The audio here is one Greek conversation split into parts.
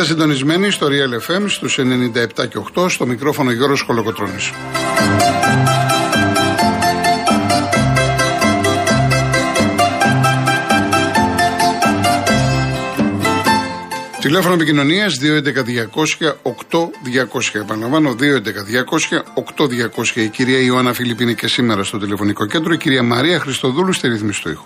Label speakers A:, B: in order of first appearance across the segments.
A: Είστε συντονισμένοι στο Real FM στους 97 και 8 στο μικρόφωνο Γιώργος Κολοκοτρώνης. Τηλέφωνο επικοινωνίας 211-200-8200. Επαναλαμβάνω, 211-200-8200. Η κυρία Ιωάννα Φιλιππίνη είναι και σήμερα στο τηλεφωνικό κέντρο. Η κυρία Μαρία Χριστοδούλου στη ρύθμιση του ήχου.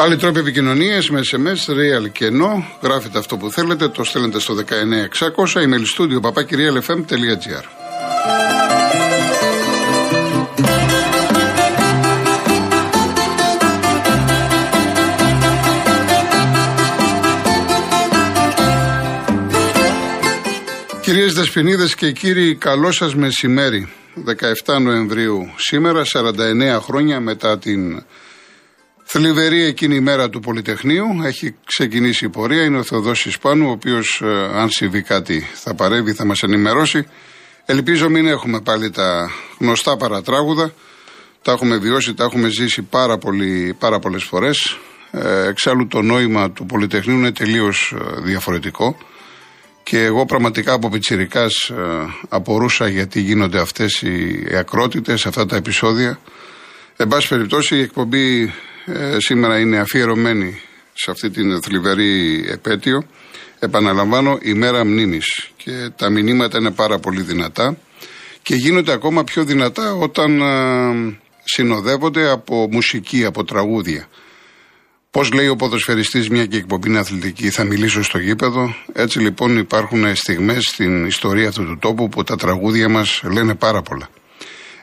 A: Άλλοι τρόποι επικοινωνίας με SMS, real και no. Γράφετε αυτό που θέλετε, το στέλνετε στο 19600. Email studio papakirialfm.gr. Κυρίες Δεσποινίδες και κύριοι, καλό σας μεσημέρι. 17 Νοεμβρίου σήμερα, 49 χρόνια μετά την θλιβερή εκείνη η μέρα του Πολυτεχνείου. Έχει ξεκινήσει η πορεία, είναι ο Θεοδόσης Πάνου, ο οποίος ε, αν συμβεί κάτι θα παρεύει, θα μας ενημερώσει. Ελπίζω μην έχουμε πάλι τα γνωστά παρατράγουδα. Τα έχουμε βιώσει, τα έχουμε ζήσει πάρα, πολύ, πάρα πολλές φορές. Ε, εξάλλου το νόημα του Πολυτεχνείου είναι τελείως ε, διαφορετικό. Και εγώ πραγματικά από πιτσιρικάς ε, απορούσα γιατί γίνονται αυτές οι ακρότητες, αυτά τα επεισόδια. Εν πάση περιπτώσει η εκπομπή ε, σήμερα είναι αφιερωμένη σε αυτή την θλιβερή επέτειο. Επαναλαμβάνω, η μέρα μνήμης και τα μηνύματα είναι πάρα πολύ δυνατά και γίνονται ακόμα πιο δυνατά όταν ε, συνοδεύονται από μουσική, από τραγούδια. Πώς λέει ο ποδοσφαιριστής, μια και εκπομπή είναι αθλητική, θα μιλήσω στο γήπεδο. Έτσι λοιπόν υπάρχουν στιγμές στην ιστορία αυτού του τόπου που τα τραγούδια μας λένε πάρα πολλά.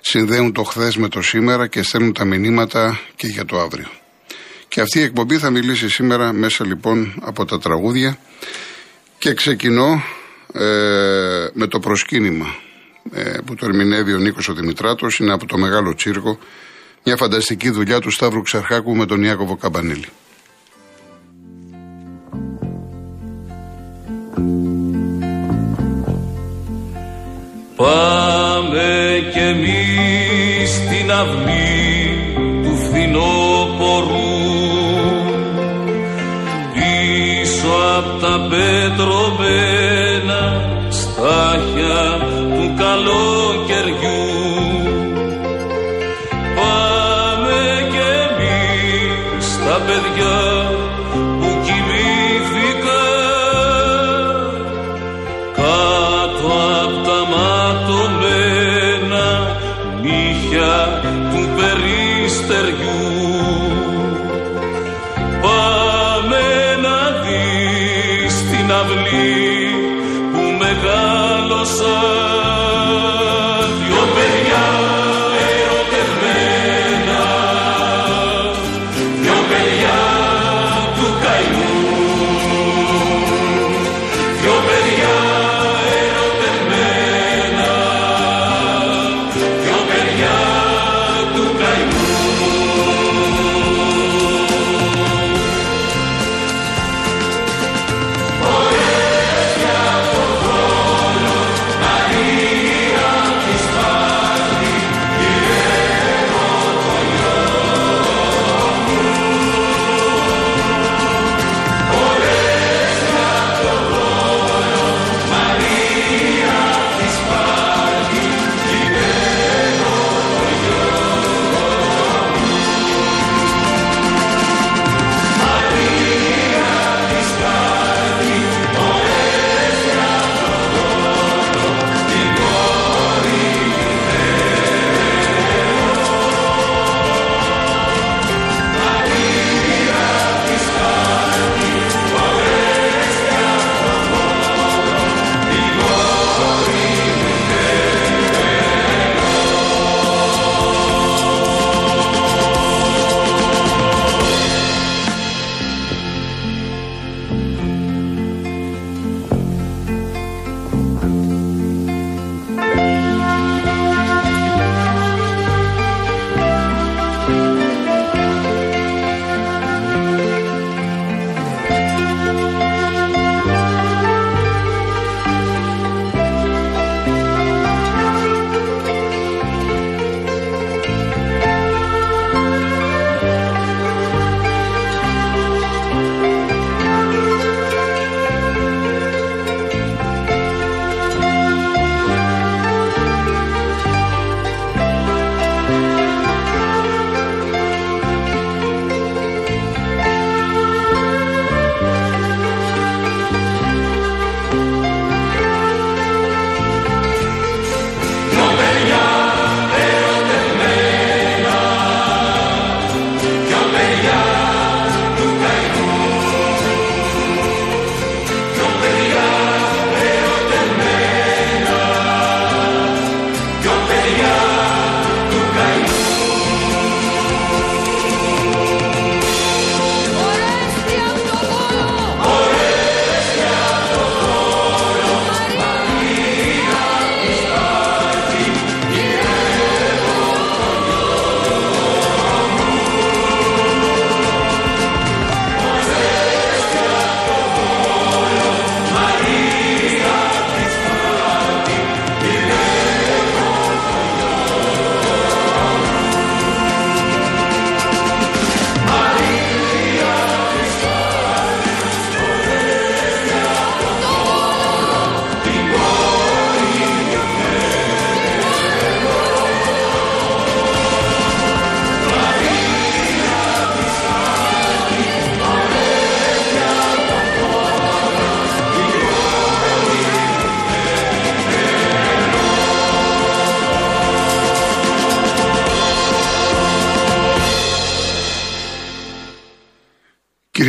A: Συνδέουν το χθες με το σήμερα και στέλνουν τα μηνύματα και για το αύριο. Και αυτή η εκπομπή θα μιλήσει σήμερα μέσα λοιπόν από τα τραγούδια και ξεκινώ ε, με το προσκύνημα ε, που το ερμηνεύει ο Νίκος ο Δημητράτος, είναι από το Μεγάλο Τσίρκο, μια φανταστική δουλειά του Σταύρου Ξαρχάκου με τον Ιάκωβο Καμπανίλη.
B: Πάμε κι εμείς στην αυλή του φθινόπορου πίσω απ' τα πετρωμένα στάχια του καλοκαιριού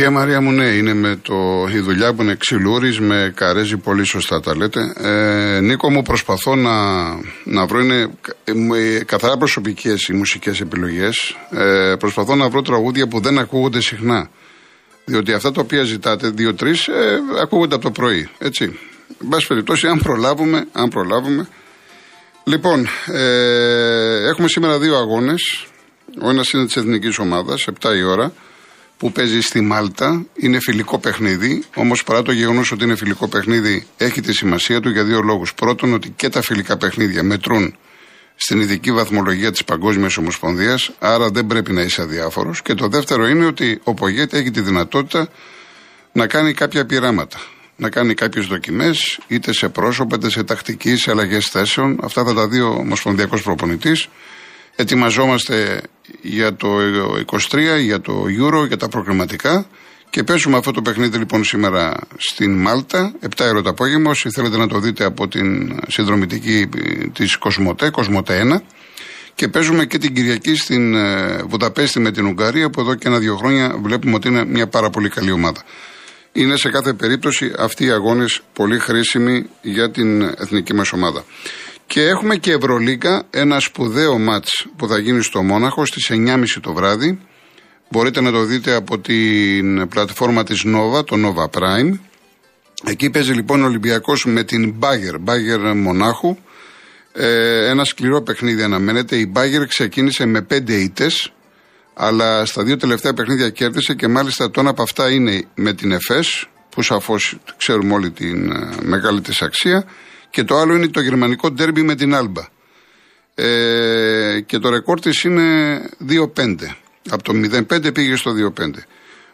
A: Κυρία Μαρία μου, ναι, είναι με το, η δουλειά που είναι ξυλούρης, με καρέζι, πολύ σωστά τα λέτε. Ε, Νίκο μου, προσπαθώ να, να βρω, είναι ε, καθαρά προσωπικές οι μουσικές επιλογές. Ε, προσπαθώ να βρω τραγούδια που δεν ακούγονται συχνά. Διότι αυτά τα οποία ζητάτε, δύο-τρει, ε, ακούγονται από το πρωί. Έτσι. Εν πάση περιπτώσει, αν προλάβουμε, αν προλάβουμε. Λοιπόν, ε, έχουμε σήμερα δύο αγώνες. Ο ένας είναι της εθνικής ομάδας, 7 η ώρα που παίζει στη Μάλτα. Είναι φιλικό παιχνίδι. Όμως παρά το γεγονός ότι είναι φιλικό παιχνίδι, έχει τη σημασία του για δύο λόγους. Πρώτον, ότι και τα φιλικά παιχνίδια μετρούν στην ειδική βαθμολογία της Παγκόσμιας Ομοσπονδίας, άρα δεν πρέπει να είσαι αδιάφορος. Και το δεύτερο είναι ότι ο Πογέτ έχει τη δυνατότητα να κάνει κάποια πειράματα. Να κάνει κάποιες δοκιμές, είτε σε πρόσωπα, είτε σε τακτική, σε αλλαγές θέσεων. Αυτά θα τα δει ο Ομοσπονδιακός Προπονητής. Ετοιμαζόμαστε για το 23, για το Euro, για τα προγραμματικά και παίζουμε αυτό το παιχνίδι λοιπόν σήμερα στην Μάλτα, 7 ώρα το απόγευμα. Όσοι θέλετε να το δείτε από την συνδρομητική της Κοσμοτέ, Κοσμοτέ 1. Και παίζουμε και την Κυριακή στην ε, Βουδαπέστη με την Ουγγαρία, που εδώ και ένα-δύο χρόνια βλέπουμε ότι είναι μια πάρα πολύ καλή ομάδα. Είναι σε κάθε περίπτωση αυτοί οι αγώνες πολύ χρήσιμοι για την εθνική μας ομάδα. Και έχουμε και Ευρωλίγκα, ένα σπουδαίο μάτς που θα γίνει στο Μόναχο στις 9.30 το βράδυ. Μπορείτε να το δείτε από την πλατφόρμα της Nova, το Nova Prime. Εκεί παίζει λοιπόν ο Ολυμπιακός με την Bagger, Bagger Μονάχου. Ε, ένα σκληρό παιχνίδι αναμένεται. Η Bagger ξεκίνησε με 5 ήττες, αλλά στα δύο τελευταία παιχνίδια κέρδισε και μάλιστα το ένα από αυτά είναι με την ΕΦΕΣ, που σαφώς ξέρουμε όλη την ε, μεγάλη της αξία και το άλλο είναι το γερμανικό ντέρμπι με την Άλμπα. Ε, και το ρεκόρ της είναι 2-5. Από το 0-5 πήγε στο 2-5.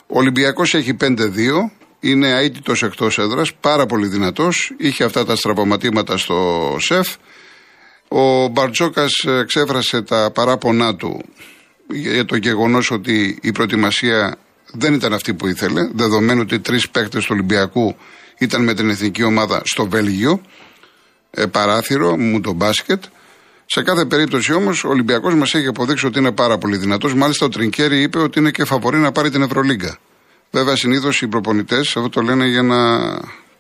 A: Ο Ολυμπιακός έχει 5-2, είναι αίτητος εκτός έδρας, πάρα πολύ δυνατός, είχε αυτά τα στραπωματήματα στο ΣΕΦ. Ο Μπαρτζόκας εξέφρασε τα παράπονά του για το γεγονός ότι η προετοιμασία δεν ήταν αυτή που ήθελε, δεδομένου ότι τρεις παίκτες του Ολυμπιακού ήταν με την εθνική ομάδα στο Βέλγιο ε, παράθυρο μου το μπάσκετ. Σε κάθε περίπτωση όμως ο Ολυμπιακός μας έχει αποδείξει ότι είναι πάρα πολύ δυνατός. Μάλιστα ο Τρινκέρι είπε ότι είναι και φαβορή να πάρει την Ευρωλίγκα. Βέβαια συνήθως οι προπονητές αυτό το λένε για να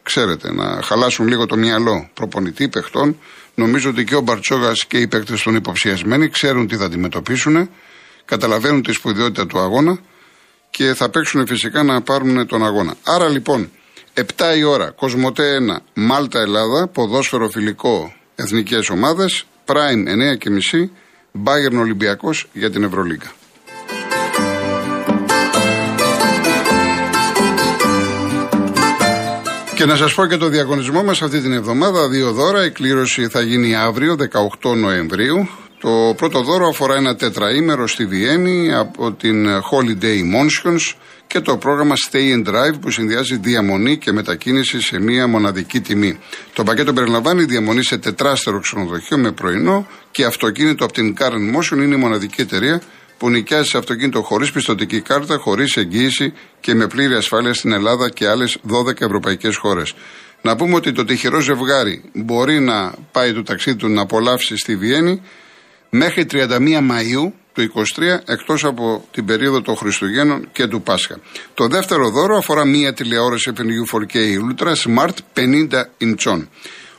A: ξέρετε, να χαλάσουν λίγο το μυαλό προπονητή, παιχτών. Νομίζω ότι και ο Μπαρτσόγας και οι παίκτες των υποψιασμένοι ξέρουν τι θα αντιμετωπίσουν, καταλαβαίνουν τη σπουδαιότητα του αγώνα και θα παίξουν φυσικά να πάρουν τον αγώνα. Άρα λοιπόν, 7 η ώρα, Κοσμοτέ 1, Μάλτα Ελλάδα, ποδόσφαιρο φιλικό, εθνικές ομάδες, Prime 9 και μισή, Bayern Ολυμπιακός για την Ευρωλίγκα. Και να σας πω και το διαγωνισμό μας αυτή την εβδομάδα, δύο δώρα, η κλήρωση θα γίνει αύριο 18 Νοεμβρίου. Το πρώτο δώρο αφορά ένα τετραήμερο στη Βιέννη από την Holiday Monsions και το πρόγραμμα Stay and Drive που συνδυάζει διαμονή και μετακίνηση σε μία μοναδική τιμή. Το πακέτο περιλαμβάνει διαμονή σε τετράστερο ξενοδοχείο με πρωινό και αυτοκίνητο από την Car Motion είναι η μοναδική εταιρεία που νοικιάζει σε αυτοκίνητο χωρίς πιστοτική κάρτα, χωρίς εγγύηση και με πλήρη ασφάλεια στην Ελλάδα και άλλες 12 ευρωπαϊκές χώρες. Να πούμε ότι το τυχερό ζευγάρι μπορεί να πάει το ταξίδι του να απολαύσει στη Βιέννη μέχρι 31 Μαΐου του 23 εκτός από την περίοδο των Χριστουγέννων και του Πάσχα. Το δεύτερο δώρο αφορά μία τηλεόραση FNU 4K Ultra Smart 50 inch.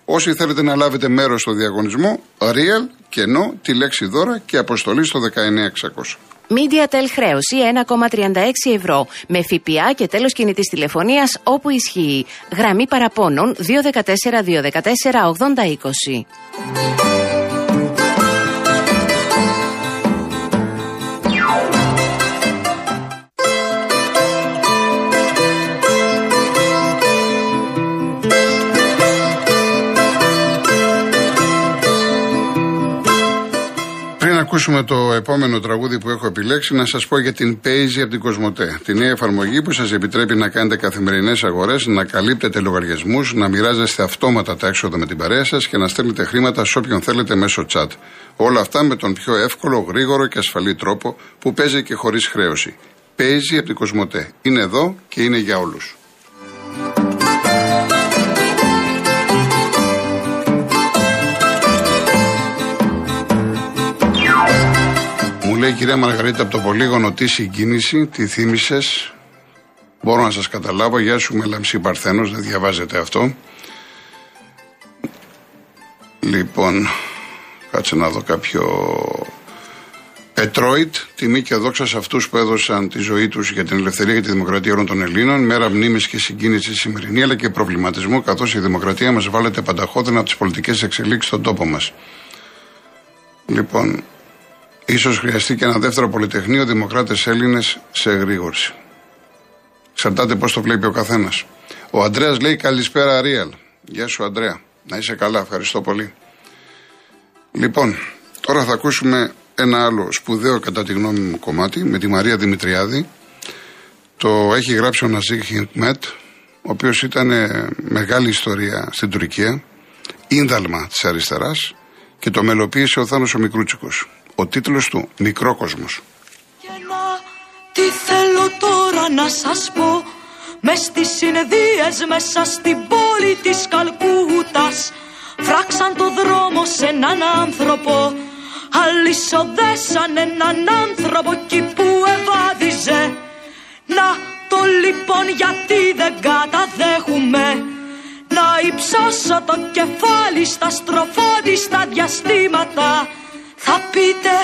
A: Όσοι θέλετε να λάβετε μέρος στο διαγωνισμό, Real, κενό, τη λέξη δώρα και αποστολή στο 19600.
C: MediaTel χρέωση 1,36 ευρώ με ΦΠΑ και τέλος κινητής τηλεφωνίας όπου ισχύει. Γραμμή παραπώνων 214 214 8020.
A: Ακούσουμε το επόμενο τραγούδι που έχω επιλέξει, να σας πω για την Paisy από την Κοσμοτέ. Τη νέα εφαρμογή που σας επιτρέπει να κάνετε καθημερινές αγορές, να καλύπτετε λογαριασμούς, να μοιράζεστε αυτόματα τα έξοδα με την παρέα σας και να στέλνετε χρήματα σε όποιον θέλετε μέσω chat. Όλα αυτά με τον πιο εύκολο, γρήγορο και ασφαλή τρόπο που παίζει και χωρίς χρέωση. Paisy από την Κοσμοτέ. Είναι εδώ και είναι για όλους. Λέει η κυρία Μαργαρίτα από το πολύγωνο τι συγκίνηση, τι θύμισε. Μπορώ να σας καταλάβω. Γεια σου, Μελαμψή Παρθένος, δεν διαβάζετε αυτό. Λοιπόν, κάτσε να δω κάποιο Πετρόιτ, τιμή και δόξα σε αυτούς που έδωσαν τη ζωή τους για την ελευθερία και τη δημοκρατία όλων των Ελλήνων. Μέρα μνήμης και συγκίνησης σημερινή, αλλά και προβληματισμού, καθώς η δημοκρατία μας βάλετε πανταχώδενα από τις πολιτικές εξελίξεις στον τόπο μας. Λοιπόν, ίσως χρειαστεί και ένα δεύτερο πολυτεχνείο Δημοκράτες Έλληνες σε εγρήγορση. Εξαρτάται πώς το βλέπει ο καθένας. Ο Αντρέα λέει καλησπέρα, Ρίαλ. Γεια σου, Αντρέα. Να είσαι καλά, ευχαριστώ πολύ. Λοιπόν, τώρα θα ακούσουμε ένα άλλο σπουδαίο κατά τη γνώμη μου κομμάτι με τη Μαρία Δημητριάδη. Το έχει γράψει ο Ναζίκ Χιντμέτ, ο οποίος ήταν ε, μεγάλη ιστορία στην Τουρκία, ίνδαλμα της αριστεράς και το μελοποίησε ο Θάνος ο Μικρούτσικος. Ο τίτλος του «Μικρό κόσμος».
D: τι θέλω τώρα να σας πω; Μες στις συνεδρίες μέσα στην πόλη της Καλκούτας. Φράξαν το δρόμο σε έναν άνθρωπο. Αλυσοδέσαν έναν άνθρωπο εκεί που ευάδιζε Να το λοιπόν γιατί δεν καταδέχουμε; Να υψώσω το κεφάλι στα στροφόδιστα διαστήματα Θα πείτε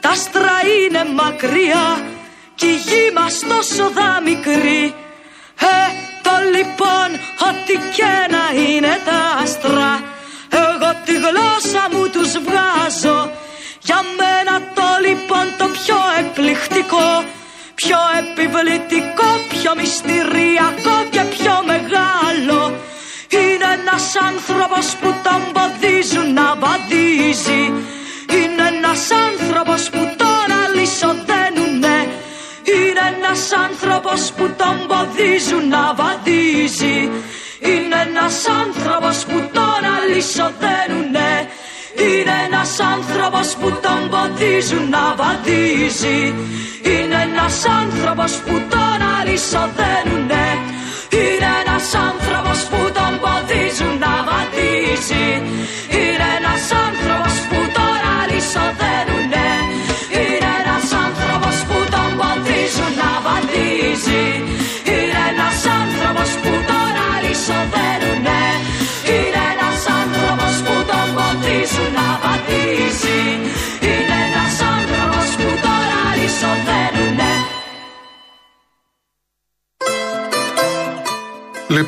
D: τα άστρα είναι μακριά Κι η γη μας τόσο δα μικρή. Ε, το λοιπόν ότι και να είναι τα άστρα Εγώ τη γλώσσα μου τους βγάζω. Για μένα το λοιπόν το πιο εκπληκτικό Πιο επιβλητικό, πιο μυστηριακό και πιο μεγάλο Είναι ένας άνθρωπος που τον ποδίζουν να βαδίζει Είναι ένας άνθρωπος που τον αλυσοδένουνε Είναι ένας άνθρωπος που τον ποδίζουν να βαδίζει. Είναι ένας άνθρωπος που τον αλυσοδένουνε είναι ένας άνθρωπος που τον ποδίζουν να βαδίζει. Είναι ένας άνθρωπος που τον αλυσοδένουνε Είναι ένας άνθρωπος που τον ποδίζουν να βαδίζει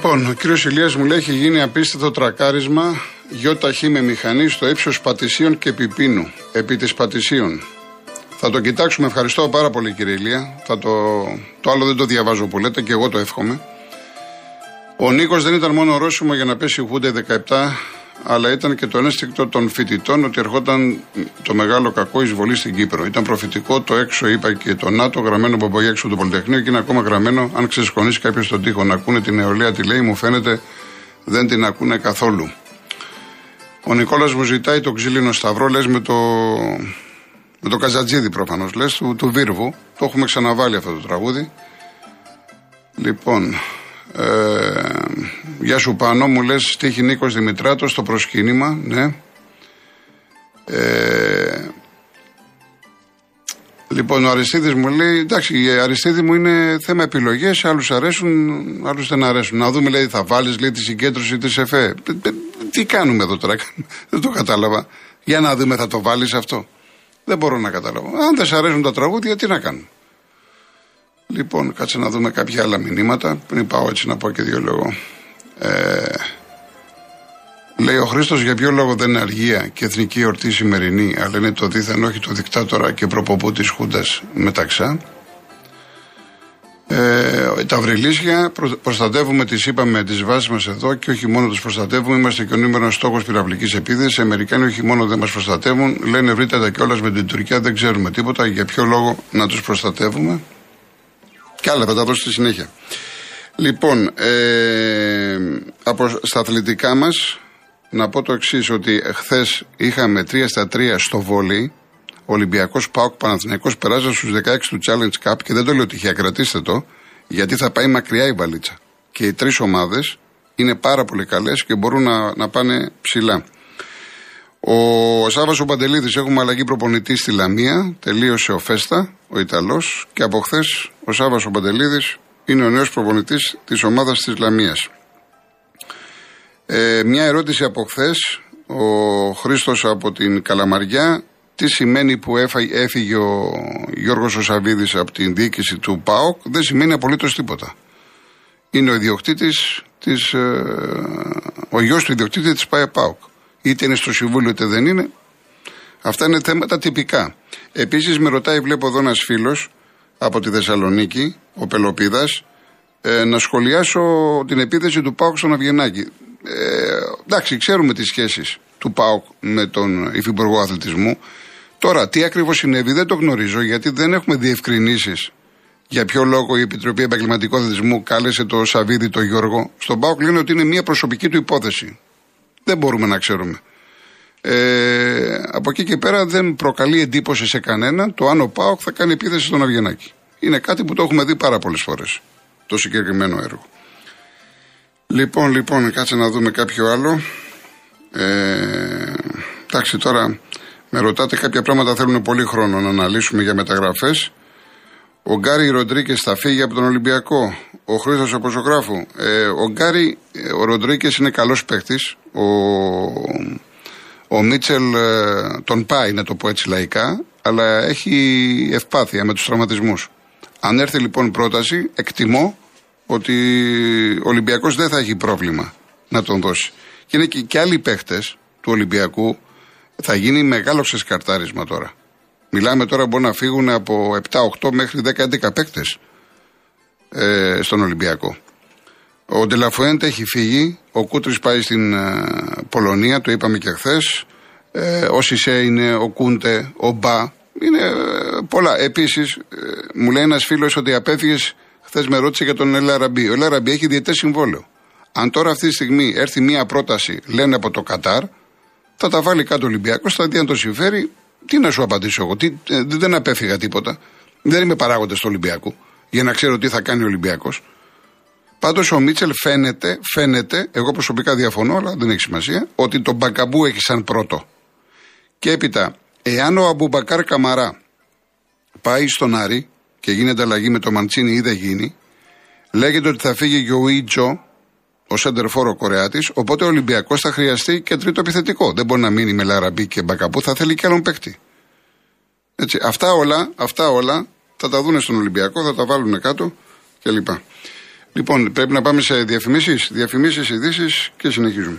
A: Λοιπόν, ο κύριος Ηλίας μου λέει: Έχει γίνει απίστευτο τρακάρισμα γιοταχή με μηχανή στο ύψος Πατησίων και Πιπίνου. Επί της Πατησίων. Θα το κοιτάξουμε. Ευχαριστώ πάρα πολύ, κύριε Ηλία. Θα το, το άλλο δεν το διαβάζω που λέτε και εγώ το εύχομαι. Ο Νίκος δεν ήταν μόνο ορόσημο για να πέσει Χούντε 17, αλλά ήταν και το ένστικτο των φοιτητών ότι ερχόταν το μεγάλο κακό εισβολή στην Κύπρο. Ήταν προφητικό το έξω, είπα και το ΝΑΤΟ, γραμμένο από εκεί έξω του Πολυτεχνείου και είναι ακόμα γραμμένο. Αν ξεσκονίσει κάποιος στον τοίχο να ακούνε την νεολαία τι λέει, μου φαίνεται δεν την ακούνε καθόλου. Ο Νικόλας μου ζητάει το ξύλινο σταυρό, λες με το, με το Καζατζίδι προφανώς, λες του, του Βίρβου. Το έχουμε ξαναβάλει αυτό το τραγούδι. Λοιπόν, ε, γεια σου πάνω, μου λες στίχη Νίκος Δημητράτος στο προσκύνημα, ναι. Ε, λοιπόν, ο Αριστίδης μου λέει, εντάξει, η Αριστίδη μου είναι θέμα επιλογές, άλλους αρέσουν, άλλους δεν αρέσουν. Να δούμε, λέει, θα βάλεις, λέει, τη συγκέντρωση της ΕΦΕ. Ε, ε, Τι κάνουμε εδώ τώρα, δεν το κατάλαβα. Για να δούμε, θα το βάλεις αυτό. Δεν μπορώ να καταλάβω. Αν δεν σ' αρέσουν τα τραγούδια, τι να κάνουμε. Λοιπόν, κάτσε να δούμε κάποια άλλα μηνύματα. Πριν πάω έτσι να πω και δύο λόγο. Ε, λέει ο Χρήστος για ποιο λόγο δεν είναι αργία και εθνική εορτή σημερινή, αλλά είναι το δίθεν όχι το δικτάτορα και προποπού της Χούντας μεταξά. Ε, τα βρυλίσια προ, προστατεύουμε, τις είπαμε, τις βάσεις μας εδώ και όχι μόνο τους προστατεύουμε. Είμαστε και ο νούμερος στόχος πυραυλικής επίθεσης. Οι Αμερικάνοι όχι μόνο δεν μας προστατεύουν, λένε ευρύτερα κιόλας με την Τουρκία δεν ξέρουμε τίποτα. Για ποιο λόγο να τους προστατεύουμε. Και άλλα θα τα δώσω στη συνέχεια. Λοιπόν, ε, από, στα αθλητικά μας, να πω το εξής, ότι χθες είχαμε 3 στα 3 στο βόλι. Ο Ολυμπιακός Πάοκ Παναθυνιακό περάζαν στους 16 του Challenge Cup και δεν το λέω τυχαία, κρατήστε το, γιατί θα πάει μακριά η βαλίτσα. Και οι τρεις ομάδες είναι πάρα πολύ καλές και μπορούν να, να πάνε ψηλά. Ο Σάβα ο Παντελίδη έχουμε αλλαγή προπονητή στη Λαμία. Τελείωσε ο Φέστα, ο Ιταλός. Και από χθες ο Σάβα ο Παντελίδη Είναι ο νέος προπονητής της ομάδας της Λαμίας. Ε, μια ερώτηση από χθες. Ο Χρήστος από την Καλαμαριά. Τι σημαίνει που έφυγε ο Γιώργος Οσαβίδης από την διοίκηση του ΠΑΟΚ; Δεν σημαίνει απολύτως τίποτα. Είναι ο ιδιοκτήτης της, ε, ο γιος του ιδιοκτήτη της ΠΑΟΚ. Είτε είναι στο συμβούλιο είτε δεν είναι. Αυτά είναι θέματα τυπικά. Επίσης με ρωτάει, βλέπω εδώ ένας φίλος από τη Θεσσαλονίκη, ο Πελοπίδας, ε, να σχολιάσω την επίθεση του ΠΑΟΚ στον Αυγενάκη. Ε, εντάξει, ξέρουμε τις σχέσεις του ΠΑΟΚ με τον Υφυπουργό Αθλητισμού. Τώρα, τι ακριβώς συνέβη δεν το γνωρίζω γιατί δεν έχουμε διευκρινήσεις για ποιο λόγο η Επιτροπή Επαγγελματικού Αθλητισμού κάλεσε το Σαββίδη, το Γιώργο. Στον ΠΑΟΚ λένε ότι είναι μια προσωπική του υπόθεση. Δεν μπορούμε να ξέρουμε. Ε, από εκεί και πέρα δεν προκαλεί εντύπωση σε κανέναν το αν ο ΠΑΟΚ θα κάνει επίθεση στον Αυγενάκη. Είναι κάτι που το έχουμε δει πάρα πολλές φορές. Το συγκεκριμένο έργο. Λοιπόν, λοιπόν, κάτσε να δούμε κάποιο άλλο. Ε, εντάξει, τώρα με ρωτάτε κάποια πράγματα θέλουν πολύ χρόνο να αναλύσουμε για μεταγραφές. Ο Γκάρι Ροντρίκες θα φύγει από τον Ολυμπιακό. Ο Χρήστος από ζωγράφου. Ε, ο Γκάρι, ε, ο Ροντρίκες είναι καλός παίχτη. Ο, ο Μίτσελ ε, τον πάει, να το πω έτσι λαϊκά, αλλά έχει ευπάθεια με τους τραυματισμούς. Αν έρθει λοιπόν πρόταση, εκτιμώ ότι ο Ολυμπιακός δεν θα έχει πρόβλημα να τον δώσει. Και είναι και, και άλλοι παίχτε του Ολυμπιακού. Θα γίνει μεγάλο ξεσκαρτάρισμα τώρα. Μιλάμε τώρα μπορεί να φύγουν από 7-8 μέχρι 10-11 παίκτες ε, στον Ολυμπιακό. Ο Ντελαφουέντε έχει φύγει. Ο Κούτρι πάει στην ε, Πολωνία, το είπαμε και χθες. Ε, ο Σισε είναι, ο Κούντε, ο Μπα. Είναι ε, πολλά. Επίσης, ε, μου λέει ένας φίλος ότι απέφυγες. Χθες με ρώτησε για τον Ελαραμπή. Ο Ελαραμπή έχει διαιτές συμβόλαιο. Αν τώρα αυτή τη στιγμή έρθει μία πρόταση, λένε από το Κατάρ, θα τα βάλει κάτω ο Ολυμπιακός, θα δει αν το συμφέρει. Τι να σου απαντήσω εγώ, τι, ε, δεν απέφυγα τίποτα. Δεν είμαι παράγοντας του Ολυμπιακού για να ξέρω τι θα κάνει ο Ολυμπιακός. Πάντως ο Μίτσελ φαίνεται, φαίνεται, εγώ προσωπικά διαφωνώ, αλλά δεν έχει σημασία, ότι τον Μπακαμπού έχει σαν πρώτο. Και έπειτα, εάν ο Αμπουμπακάρ Καμαρά πάει στον Άρη και γίνει ανταλλαγή με το Μαντσίνη ή δεν γίνει, λέγεται ότι θα φύγει και ο Ούι-τζο, ο σέντερ φορ ο Κορεάτης, οπότε ο Ολυμπιακός θα χρειαστεί και τρίτο επιθετικό. Δεν μπορεί να μείνει με Ελ Αραμπί και Μπακαμπού, θα θέλει και άλλον παίκτη. Έτσι, αυτά όλα, αυτά όλα θα τα δουν στον Ολυμπιακό, θα τα βάλουν κάτω κλπ. Λοιπόν, πρέπει να πάμε σε διαφημίσεις, διαφημίσεις, ειδήσεις και συνεχίζουμε.